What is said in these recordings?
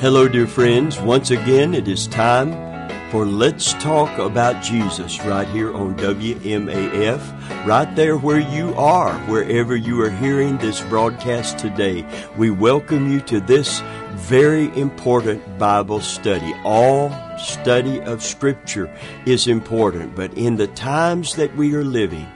Hello, dear friends. Once again, it is time for Let's Talk About Jesus right here on WMAF, right there where you are, wherever you are hearing this broadcast today. We welcome you to this very important Bible study. All study of Scripture is important, but in the times that we are living,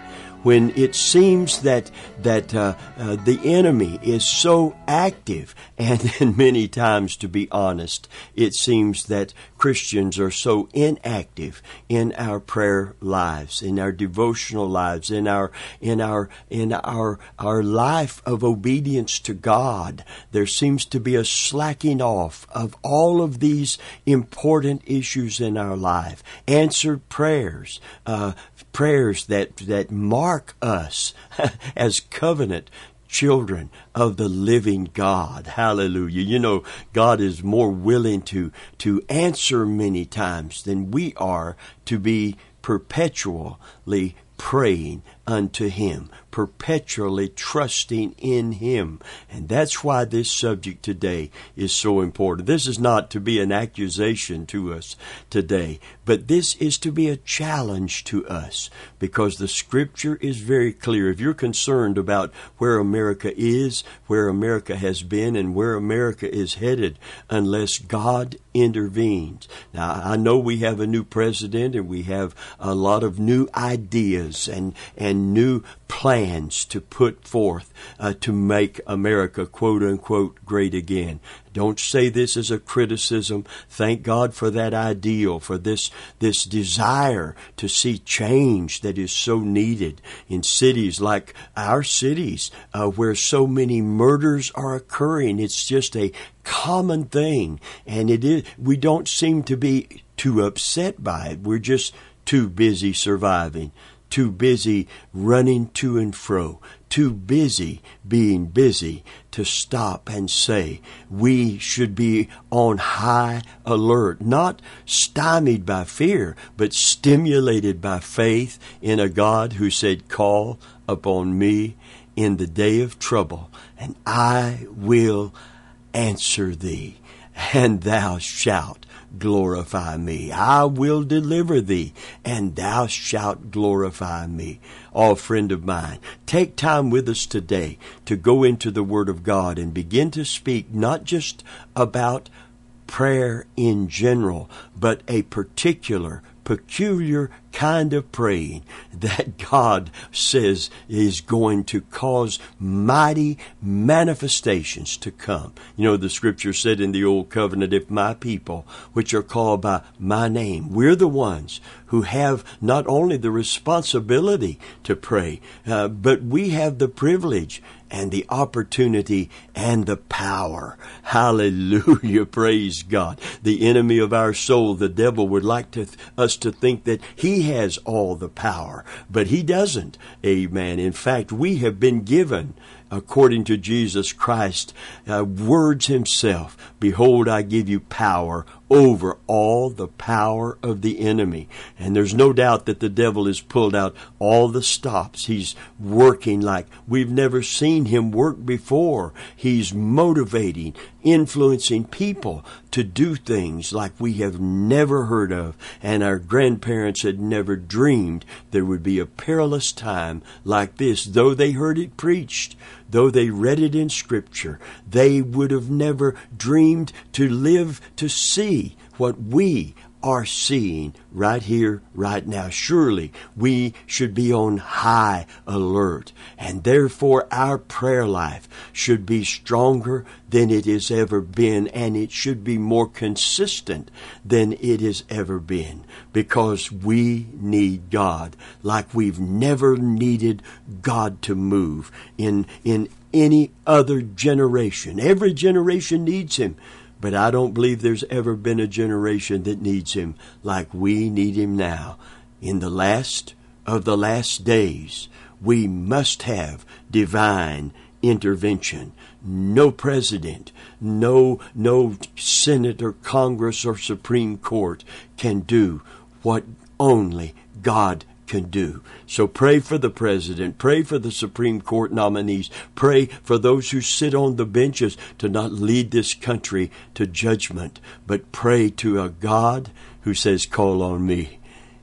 when it seems that that uh, uh, the enemy is so active, and many times, to be honest, it seems that Christians are so inactive in our prayer lives, in our devotional lives, in our in our in our our life of obedience to God. There seems to be a slacking off of all of these important issues in our life. Answered prayers, uh, prayers that that mark us as covenant children of the living God. Hallelujah. You know, God is more willing to, to answer many times than we are to be perpetually praying unto Him, perpetually trusting in Him. And that's why this subject today is so important. This is not to be an accusation to us today, but this is to be a challenge to us because the Scripture is very clear. If you're concerned about where America is, where America has been, and where America is headed, unless God intervenes. Now, I know we have a new president and we have a lot of new ideas and, and new plans to put forth uh, to make America quote unquote great again. Don't say this as a criticism. Thank God for that ideal, for this, this desire to see change that is so needed in cities like our cities, uh, where so many murders are occurring. It's just a common thing, and it is. We don't seem to be too upset by it. We're just too busy surviving too busy running to and fro, too busy being busy to stop and say we should be on high alert, not stymied by fear, but stimulated by faith in a God who said, Call upon me in the day of trouble, and I will answer thee, and thou shalt glorify me. I will deliver thee, and thou shalt glorify me. Oh, friend of mine, take time with us today to go into the Word of God and begin to speak not just about prayer in general, but a particular peculiar kind of praying that God says is going to cause mighty manifestations to come. You know, the scripture said in the Old Covenant, if my people, which are called by my name, we're the ones who have not only the responsibility to pray, uh, but we have the privilege and the opportunity and the power. Hallelujah. Praise God. The enemy of our soul, the devil, would like to, us to think that he has all the power, but he doesn't. Amen. In fact, we have been given according to Jesus Christ, uh, words himself, Behold, I give you power over all the power of the enemy. And there's no doubt that the devil has pulled out all the stops. He's working like we've never seen him work before. He's motivating, influencing people to do things like we have never heard of. And our grandparents had never dreamed there would be a perilous time like this, though they heard it preached though they read it in Scripture, they would have never dreamed to live to see what we are seeing right here, right now. Surely we should be on high alert, and therefore our prayer life should be stronger than it has ever been, and it should be more consistent than it has ever been, because we need God like we've never needed God to move in, in any other generation. Every generation needs Him. But I don't believe there's ever been a generation that needs him like we need him now. In the last of the last days, we must have divine intervention. No president, no, no Senate or Congress or Supreme Court can do what only God can do. So pray for the president, pray for the Supreme Court nominees, pray for those who sit on the benches to not lead this country to judgment, but pray to a God who says, Call on me.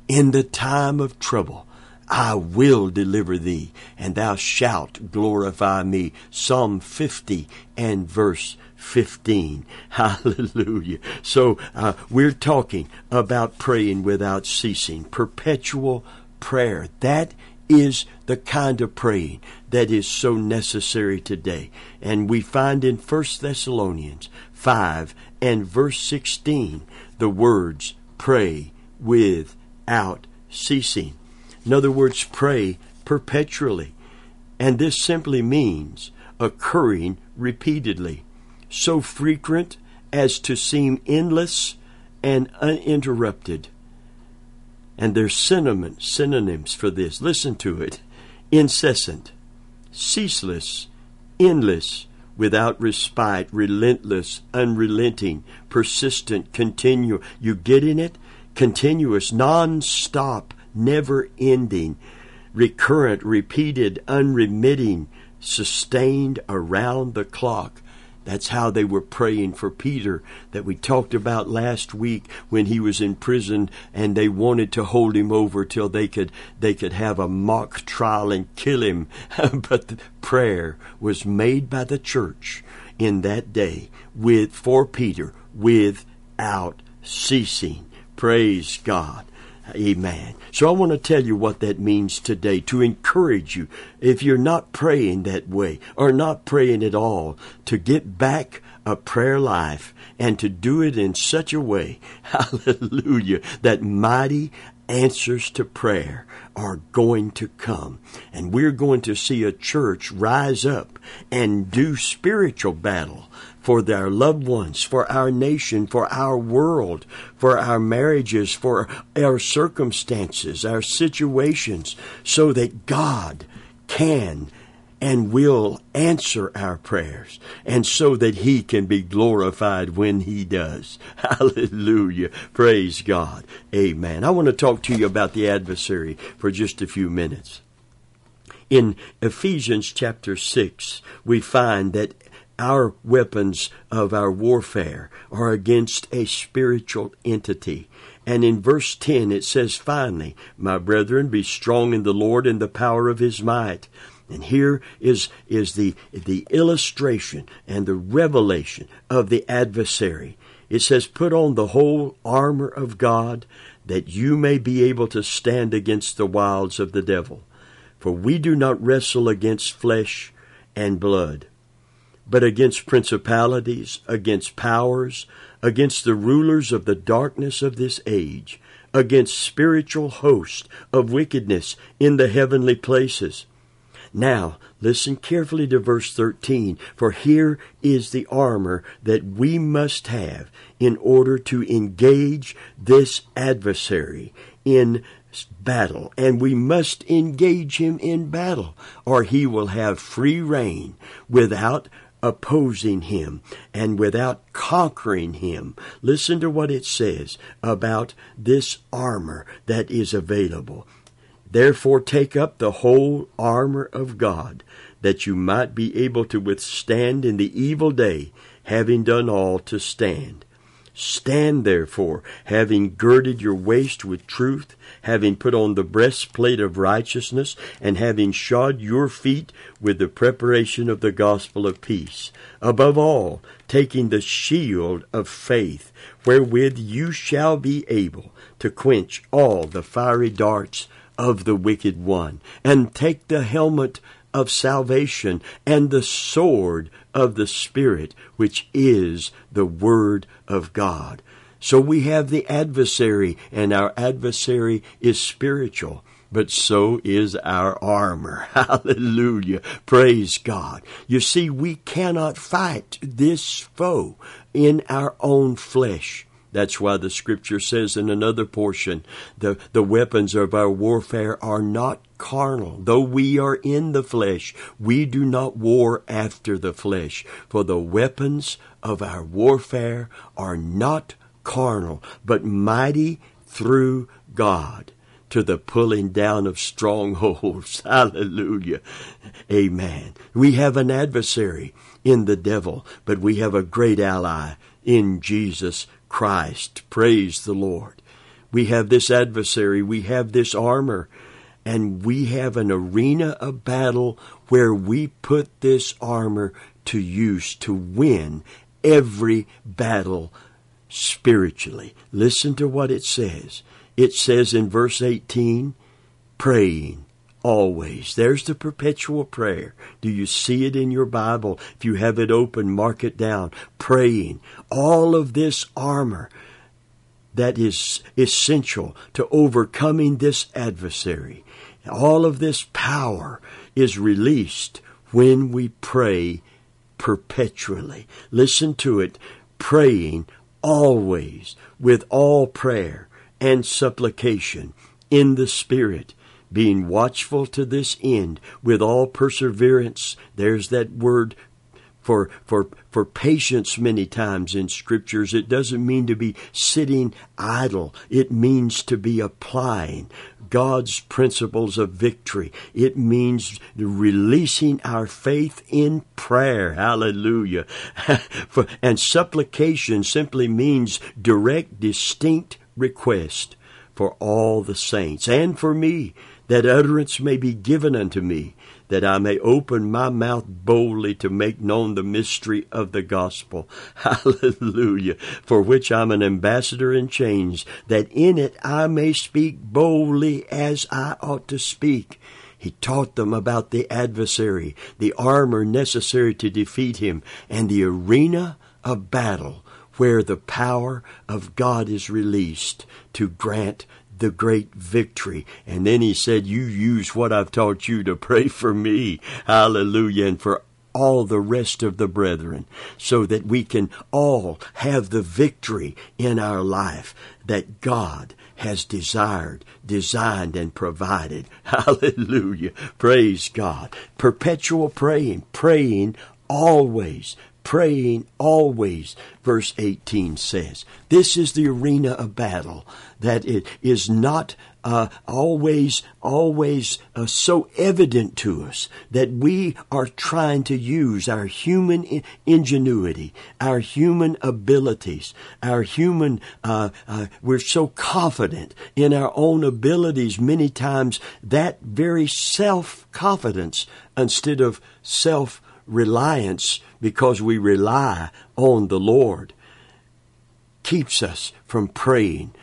In the time of trouble, I will deliver thee, and thou shalt glorify me. Psalm 50 and verse 15. Hallelujah. So uh, we're talking about praying without ceasing, perpetual prayer. That is the kind of praying that is so necessary today. And we find in 1 Thessalonians 5 and verse 16 the words, pray without ceasing. In other words, pray perpetually. And this simply means occurring repeatedly, so frequent as to seem endless and uninterrupted. And there's synonyms, synonyms for this. Listen to it incessant, ceaseless, endless, without respite, relentless, unrelenting, persistent, continual. You getting it? Continuous, non stop, never ending, recurrent, repeated, unremitting, sustained around the clock. That's how they were praying for Peter that we talked about last week when he was in prison and they wanted to hold him over till they could they could have a mock trial and kill him. but prayer was made by the church in that day with for Peter without ceasing. Praise God. Amen. So I want to tell you what that means today to encourage you, if you're not praying that way or not praying at all, to get back a prayer life and to do it in such a way, hallelujah, that mighty answers to prayer are going to come. And we're going to see a church rise up and do spiritual battle for their loved ones, for our nation, for our world, for our marriages, for our circumstances, our situations, so that God can and will answer our prayers, and so that He can be glorified when He does. Hallelujah. Praise God. Amen. I want to talk to you about the adversary for just a few minutes. In Ephesians chapter 6, we find that our weapons of our warfare are against a spiritual entity. And in verse 10 it says, Finally, my brethren, be strong in the Lord and the power of his might. And here is, is the, the illustration and the revelation of the adversary. It says, Put on the whole armor of God that you may be able to stand against the wiles of the devil. For we do not wrestle against flesh and blood but against principalities, against powers, against the rulers of the darkness of this age, against spiritual hosts of wickedness in the heavenly places. Now, listen carefully to verse 13, for here is the armor that we must have in order to engage this adversary in battle, and we must engage him in battle, or he will have free reign without opposing him and without conquering him. Listen to what it says about this armor that is available. Therefore, take up the whole armor of God, that you might be able to withstand in the evil day, having done all to stand. Stand therefore, having girded your waist with truth, having put on the breastplate of righteousness, and having shod your feet with the preparation of the gospel of peace. Above all, taking the shield of faith, wherewith you shall be able to quench all the fiery darts of the wicked one, and take the helmet of salvation and the sword of the Spirit, which is the Word of God. So we have the adversary, and our adversary is spiritual but so is our armor. Hallelujah. Praise God. You see, we cannot fight this foe in our own flesh. That's why the scripture says in another portion, the, the weapons of our warfare are not carnal. Though we are in the flesh, we do not war after the flesh. For the weapons of our warfare are not carnal, but mighty through God to the pulling down of strongholds. Hallelujah. Amen. We have an adversary in the devil, but we have a great ally in Jesus Christ. Praise the Lord. We have this adversary, we have this armor, and we have an arena of battle where we put this armor to use to win every battle spiritually. Listen to what it says. It says in verse 18, praying always. There's the perpetual prayer. Do you see it in your Bible? If you have it open, mark it down. Praying. All of this armor that is essential to overcoming this adversary. All of this power is released when we pray perpetually. Listen to it. Praying always with all prayer and supplication in the Spirit, being watchful to this end with all perseverance. There's that word for, for, for patience many times in scriptures. It doesn't mean to be sitting idle. It means to be applying God's principles of victory. It means releasing our faith in prayer. Hallelujah. and supplication simply means direct, distinct request for all the saints and for me, that utterance may be given unto me that I may open my mouth boldly to make known the mystery of the gospel. Hallelujah. For which I'm an ambassador in chains, that in it I may speak boldly as I ought to speak. He taught them about the adversary, the armor necessary to defeat him, and the arena of battle where the power of God is released to grant the great victory. And then he said, You use what I've taught you to pray for me. Hallelujah. And for all the rest of the brethren, so that we can all have the victory in our life that God has desired, designed, and provided. Hallelujah. Praise God. Perpetual praying, praying always, praying always, verse 18 says. This is the arena of battle that it is not uh, always, always uh, so evident to us that we are trying to use our human ingenuity, our human abilities, our human, uh, uh, we're so confident in our own abilities many times that very self confidence instead of self reliance because we rely on the Lord keeps us from praying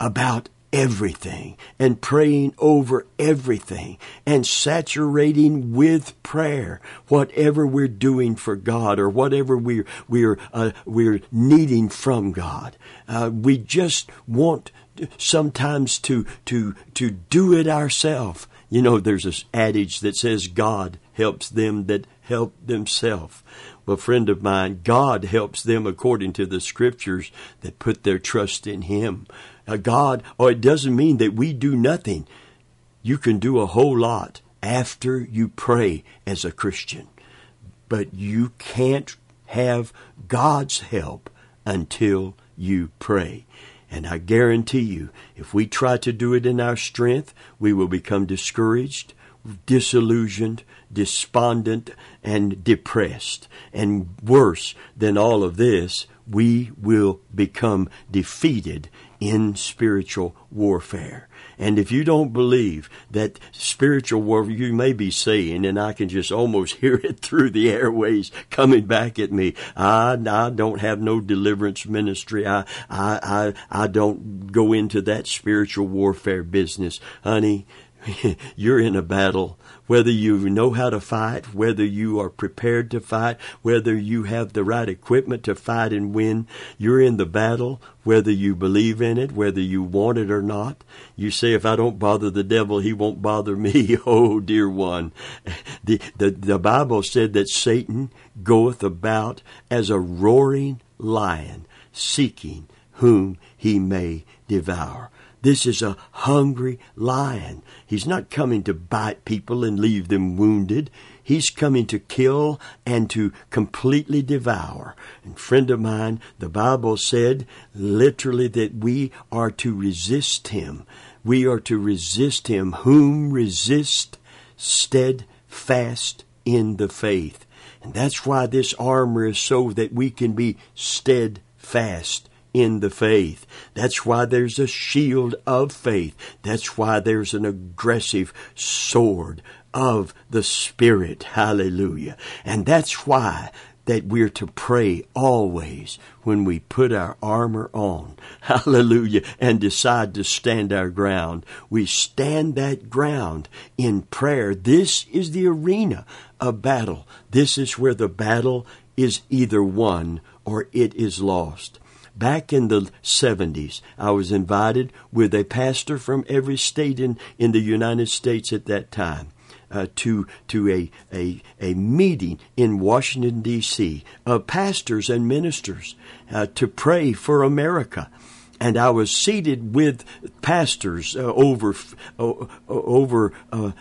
about everything and praying over everything and saturating with prayer whatever we're doing for God or whatever we're we're uh, we're needing from God. Uh, we just want sometimes to to to do it ourselves. You know, there's this adage that says God helps them that help themselves. Well, friend of mine, God helps them according to the scriptures that put their trust in Him. Uh, God, or it doesn't mean that we do nothing. You can do a whole lot after you pray as a Christian. But you can't have God's help until you pray. And I guarantee you, if we try to do it in our strength, we will become discouraged, disillusioned, despondent, and depressed. And worse than all of this, we will become defeated in spiritual warfare. And if you don't believe that spiritual warfare, you may be saying, and I can just almost hear it through the airways coming back at me. I, I don't have no deliverance ministry. I, I, I, I don't go into that spiritual warfare business. Honey, you're in a battle whether you know how to fight, whether you are prepared to fight, whether you have the right equipment to fight and win. You're in the battle, whether you believe in it, whether you want it or not. You say, if I don't bother the devil, he won't bother me. oh, dear one. The, the, the Bible said that Satan goeth about as a roaring lion, seeking whom he may devour. This is a hungry lion. He's not coming to bite people and leave them wounded. He's coming to kill and to completely devour. And friend of mine, the Bible said literally that we are to resist him We are to resist him. Whom resist steadfast in the faith. And that's why this armor is so that we can be steadfast in the faith. That's why there's a shield of faith. That's why there's an aggressive sword of the Spirit. Hallelujah. And that's why that we're to pray always when we put our armor on. Hallelujah. And decide to stand our ground. We stand that ground in prayer. This is the arena of battle. This is where the battle is either won or it is lost. Back in the 70s, I was invited with a pastor from every state in, in the United States at that time. Uh, to to a, a a meeting in Washington D.C. of pastors and ministers uh, to pray for America, and I was seated with pastors uh, over over uh,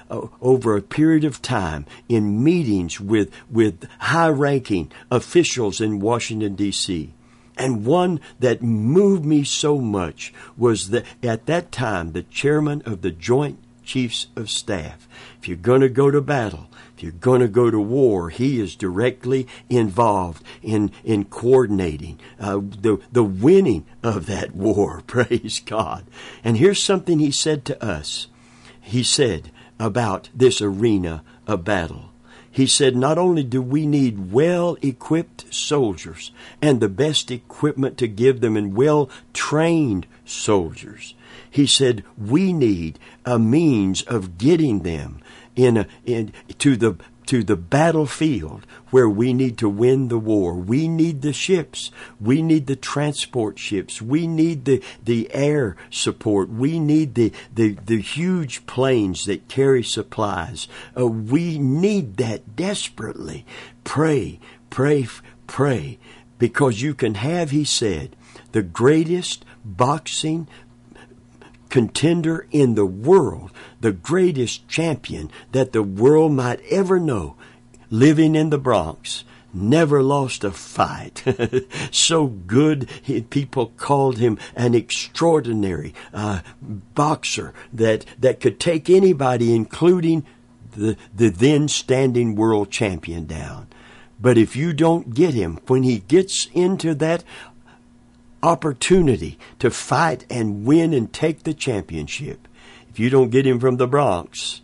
over a period of time in meetings with with high-ranking officials in Washington D.C. And one that moved me so much was that at that time the chairman of the Joint Chiefs of Staff. If you're going to go to battle, if you're going to go to war, he is directly involved in in coordinating uh, the the winning of that war. Praise God! And here's something he said to us. He said about this arena of battle. He said, not only do we need well equipped soldiers and the best equipment to give them and well trained soldiers, he said, we need a means of getting them in, a, in to the to the battlefield where we need to win the war. We need the ships. We need the transport ships. We need the, the air support. We need the, the, the huge planes that carry supplies. Uh, we need that desperately. Pray, pray, pray, because you can have, he said, the greatest boxing contender in the world, the greatest champion that the world might ever know, living in the Bronx, never lost a fight. so good, people called him an extraordinary uh, boxer that, that could take anybody, including the, the then standing world champion, down. But if you don't get him, when he gets into that opportunity to fight and win and take the championship. If you don't get him from the Bronx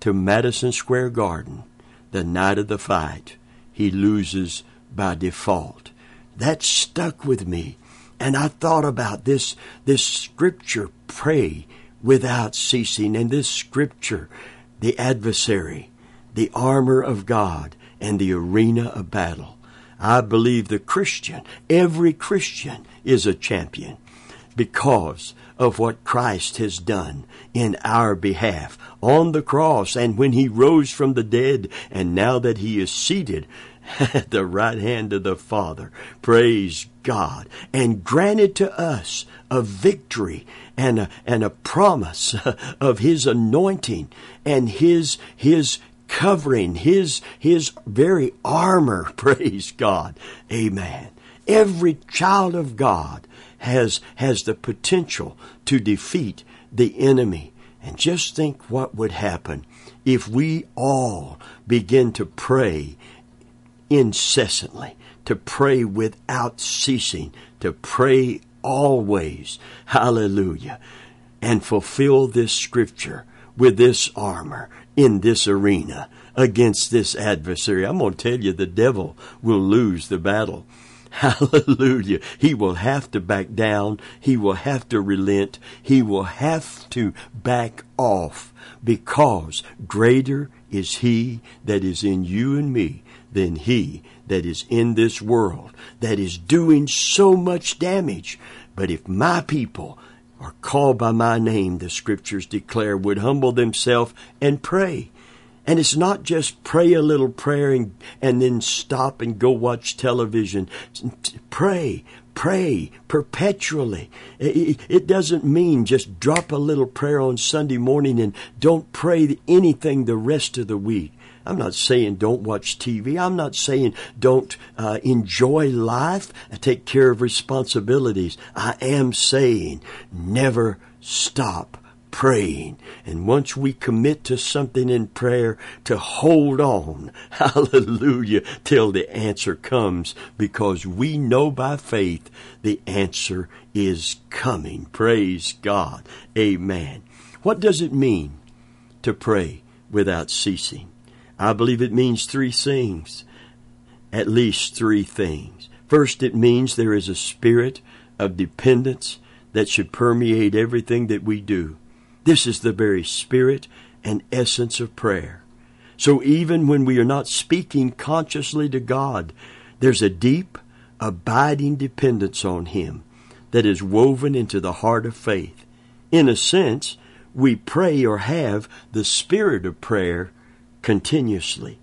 to Madison Square Garden the night of the fight, he loses by default. That stuck with me. And I thought about this, this scripture, pray without ceasing, and this scripture, the adversary, the armor of God, and the arena of battle. I believe the Christian, every Christian, is a champion because of what Christ has done in our behalf on the cross and when he rose from the dead and now that he is seated at the right hand of the Father. Praise God. And granted to us a victory and a, and a promise of his anointing and his, his covering, his, his very armor. Praise God. Amen. Every child of God has, has the potential to defeat the enemy. And just think what would happen if we all begin to pray incessantly, to pray without ceasing, to pray always. Hallelujah. And fulfill this scripture with this armor in this arena against this adversary. I'm going to tell you the devil will lose the battle. Hallelujah. He will have to back down. He will have to relent. He will have to back off because greater is He that is in you and me than He that is in this world that is doing so much damage. But if my people are called by my name, the scriptures declare, would humble themselves and pray and it's not just pray a little prayer and, and then stop and go watch television. Pray, pray perpetually. It, it, doesn't mean just drop a little prayer on Sunday morning and don't pray anything the rest of the week. I'm not saying don't watch TV. I'm not saying don't uh, enjoy life, and take care of responsibilities. I am saying never stop praying. And once we commit to something in prayer, to hold on, hallelujah, till the answer comes, because we know by faith the answer is coming. Praise God. Amen. What does it mean to pray without ceasing? I believe it means three things, at least three things. First, it means there is a spirit of dependence that should permeate everything that we do. This is the very spirit and essence of prayer. So even when we are not speaking consciously to God, there's a deep, abiding dependence on Him that is woven into the heart of faith. In a sense, we pray or have the spirit of prayer continuously.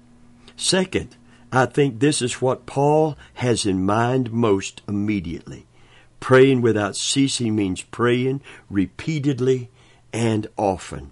Second, I think this is what Paul has in mind most immediately. Praying without ceasing means praying repeatedly and often.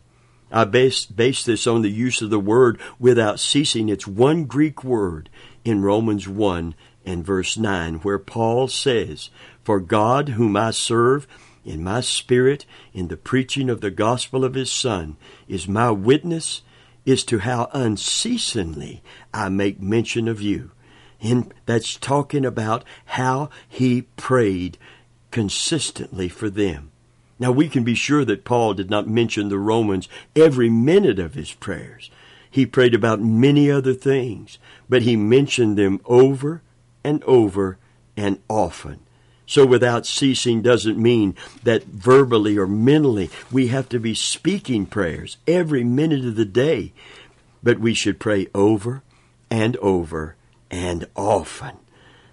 I base, base this on the use of the word without ceasing. It's one Greek word in Romans 1 and verse 9, where Paul says, For God, whom I serve in my spirit in the preaching of the gospel of his Son, is my witness as to how unceasingly I make mention of you. And that's talking about how he prayed consistently for them. Now we can be sure that Paul did not mention the Romans every minute of his prayers. He prayed about many other things, but he mentioned them over and over and often. So without ceasing doesn't mean that verbally or mentally we have to be speaking prayers every minute of the day, but we should pray over and over and often.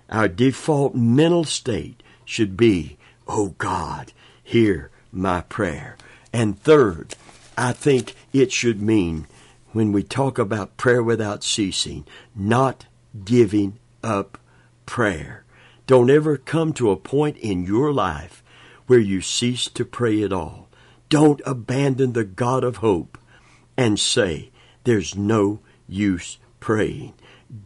Our default mental state should be, Oh God, hear my prayer. And third, I think it should mean when we talk about prayer without ceasing, not giving up prayer. Don't ever come to a point in your life where you cease to pray at all. Don't abandon the God of hope and say, there's no use praying.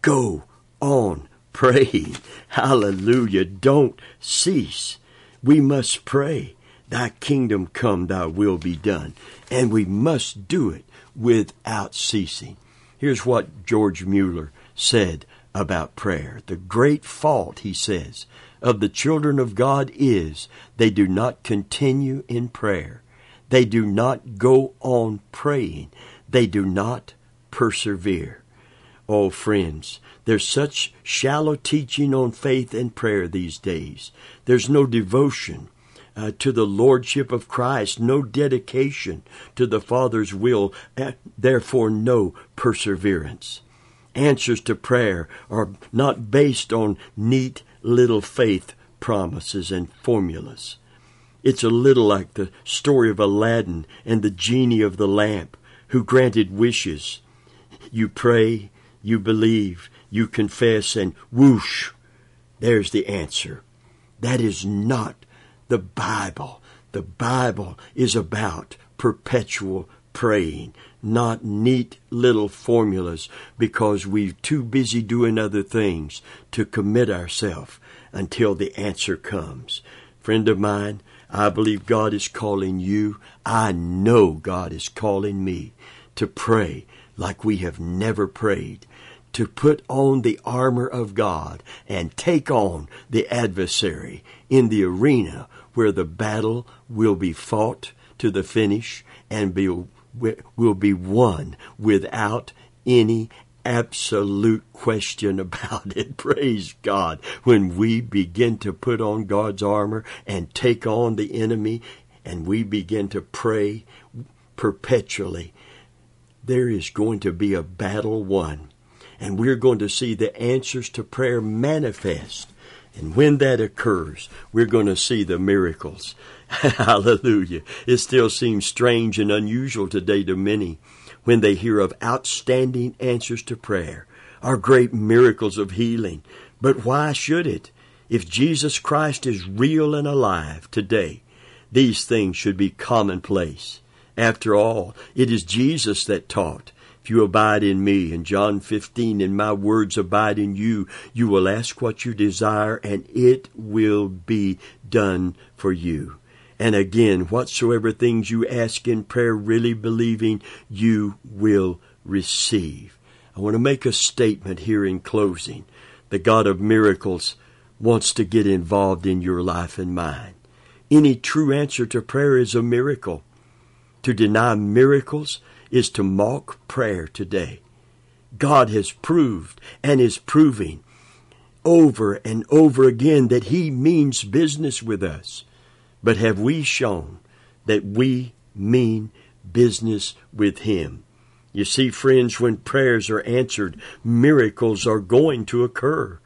Go on praying. Hallelujah. Don't cease. We must pray. Thy kingdom come, thy will be done. And we must do it without ceasing. Here's what George Mueller said about prayer. The great fault, he says, of the children of God is they do not continue in prayer. They do not go on praying. They do not persevere. Oh, friends, there's such shallow teaching on faith and prayer these days. There's no devotion uh, to the Lordship of Christ, no dedication to the Father's will, and therefore no perseverance. Answers to prayer are not based on neat little faith promises and formulas. It's a little like the story of Aladdin and the genie of the lamp who granted wishes. You pray, you believe, you confess, and whoosh, there's the answer. That is not the Bible. The Bible is about perpetual praying, not neat little formulas because we're too busy doing other things to commit ourselves until the answer comes. Friend of mine, I believe God is calling you. I know God is calling me to pray like we have never prayed to put on the armor of God and take on the adversary in the arena where the battle will be fought to the finish and be, will be won without any absolute question about it. Praise God. When we begin to put on God's armor and take on the enemy and we begin to pray perpetually, there is going to be a battle won and we're going to see the answers to prayer manifest. And when that occurs, we're going to see the miracles. Hallelujah. It still seems strange and unusual today to many when they hear of outstanding answers to prayer or great miracles of healing. But why should it? If Jesus Christ is real and alive today, these things should be commonplace. After all, it is Jesus that taught, if you abide in me, in John 15, and my words abide in you, you will ask what you desire, and it will be done for you. And again, whatsoever things you ask in prayer, really believing, you will receive. I want to make a statement here in closing. The God of miracles wants to get involved in your life and mine. Any true answer to prayer is a miracle. To deny miracles is to mock prayer today. God has proved and is proving over and over again that He means business with us. But have we shown that we mean business with Him? You see, friends, when prayers are answered, miracles are going to occur.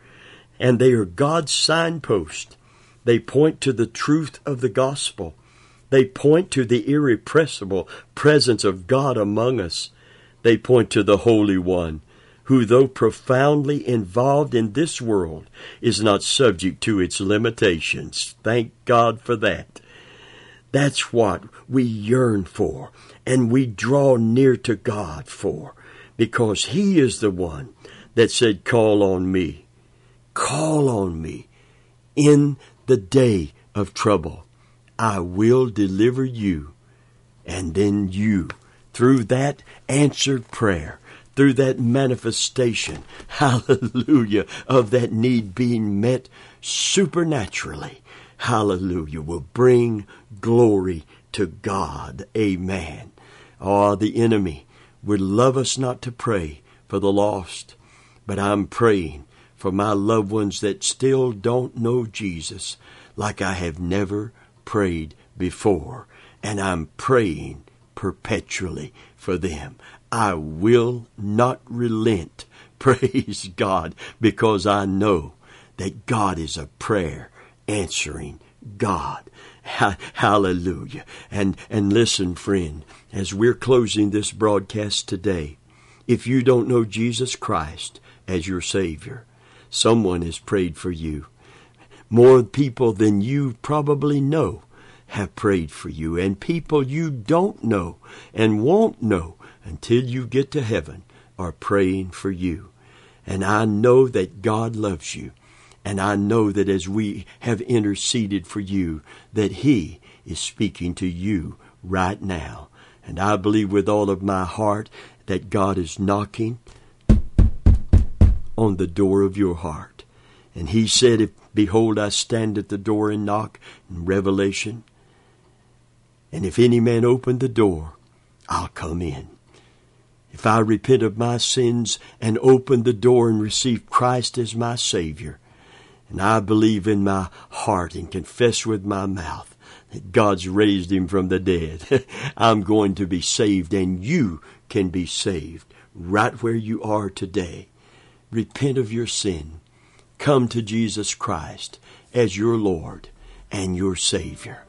And they are God's signpost. They point to the truth of the gospel. They point to the irrepressible presence of God among us. They point to the Holy One, who, though profoundly involved in this world, is not subject to its limitations. Thank God for that. That's what we yearn for and we draw near to God for because He is the one that said, Call on me. Call on me in the day of trouble. I will deliver you. And then you, through that answered prayer, through that manifestation, hallelujah, of that need being met supernaturally, hallelujah, will bring glory to God. Amen. Oh, the enemy would love us not to pray for the lost, but I'm praying for my loved ones that still don't know Jesus like I have never prayed before. And I'm praying perpetually for them. I will not relent. Praise God, because I know that God is a prayer answering God. Hallelujah. And, and listen, friend, as we're closing this broadcast today, if you don't know Jesus Christ as your Savior, someone has prayed for you. More people than you probably know have prayed for you, and people you don't know and won't know until you get to heaven are praying for you. And I know that God loves you. And I know that as we have interceded for you, that He is speaking to you right now. And I believe with all of my heart that God is knocking on the door of your heart. And He said, if, Behold, I stand at the door and knock in Revelation. And if any man open the door, I'll come in. If I repent of my sins and open the door and receive Christ as my Savior, and I believe in my heart and confess with my mouth that God's raised him from the dead. I'm going to be saved and you can be saved right where you are today. Repent of your sin. Come to Jesus Christ as your Lord and your Savior.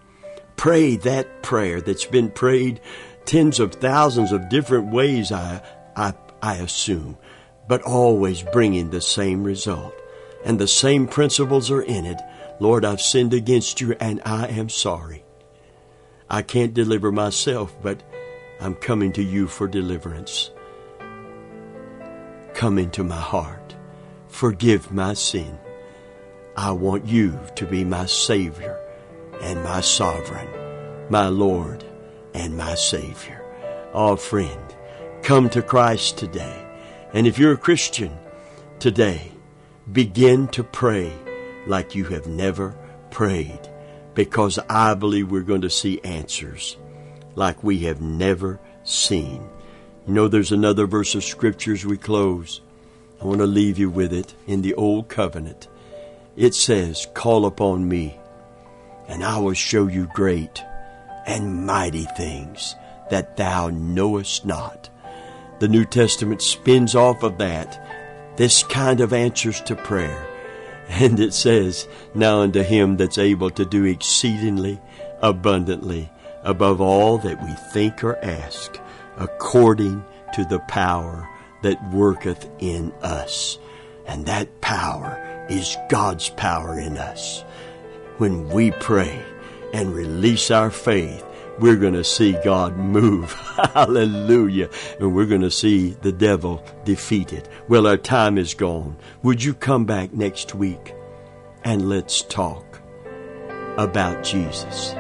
Pray that prayer that's been prayed tens of thousands of different ways, I, I, I assume, but always bringing the same result and the same principles are in it. Lord, I've sinned against you and I am sorry. I can't deliver myself, but I'm coming to you for deliverance. Come into my heart. Forgive my sin. I want you to be my Savior and my Sovereign, my Lord and my Savior. Oh, friend, come to Christ today. And if you're a Christian today, begin to pray like you have never prayed because I believe we're going to see answers like we have never seen. You know, there's another verse of scriptures we close. I want to leave you with it in the Old Covenant. It says, Call upon me, and I will show you great and mighty things that thou knowest not. The New Testament spins off of that this kind of answers to prayer. And it says, Now unto him that's able to do exceedingly abundantly above all that we think or ask, according to the power that worketh in us. And that power is God's power in us. When we pray and release our faith, we're going to see God move. Hallelujah. And we're going to see the devil defeated. Well, our time is gone. Would you come back next week and let's talk about Jesus?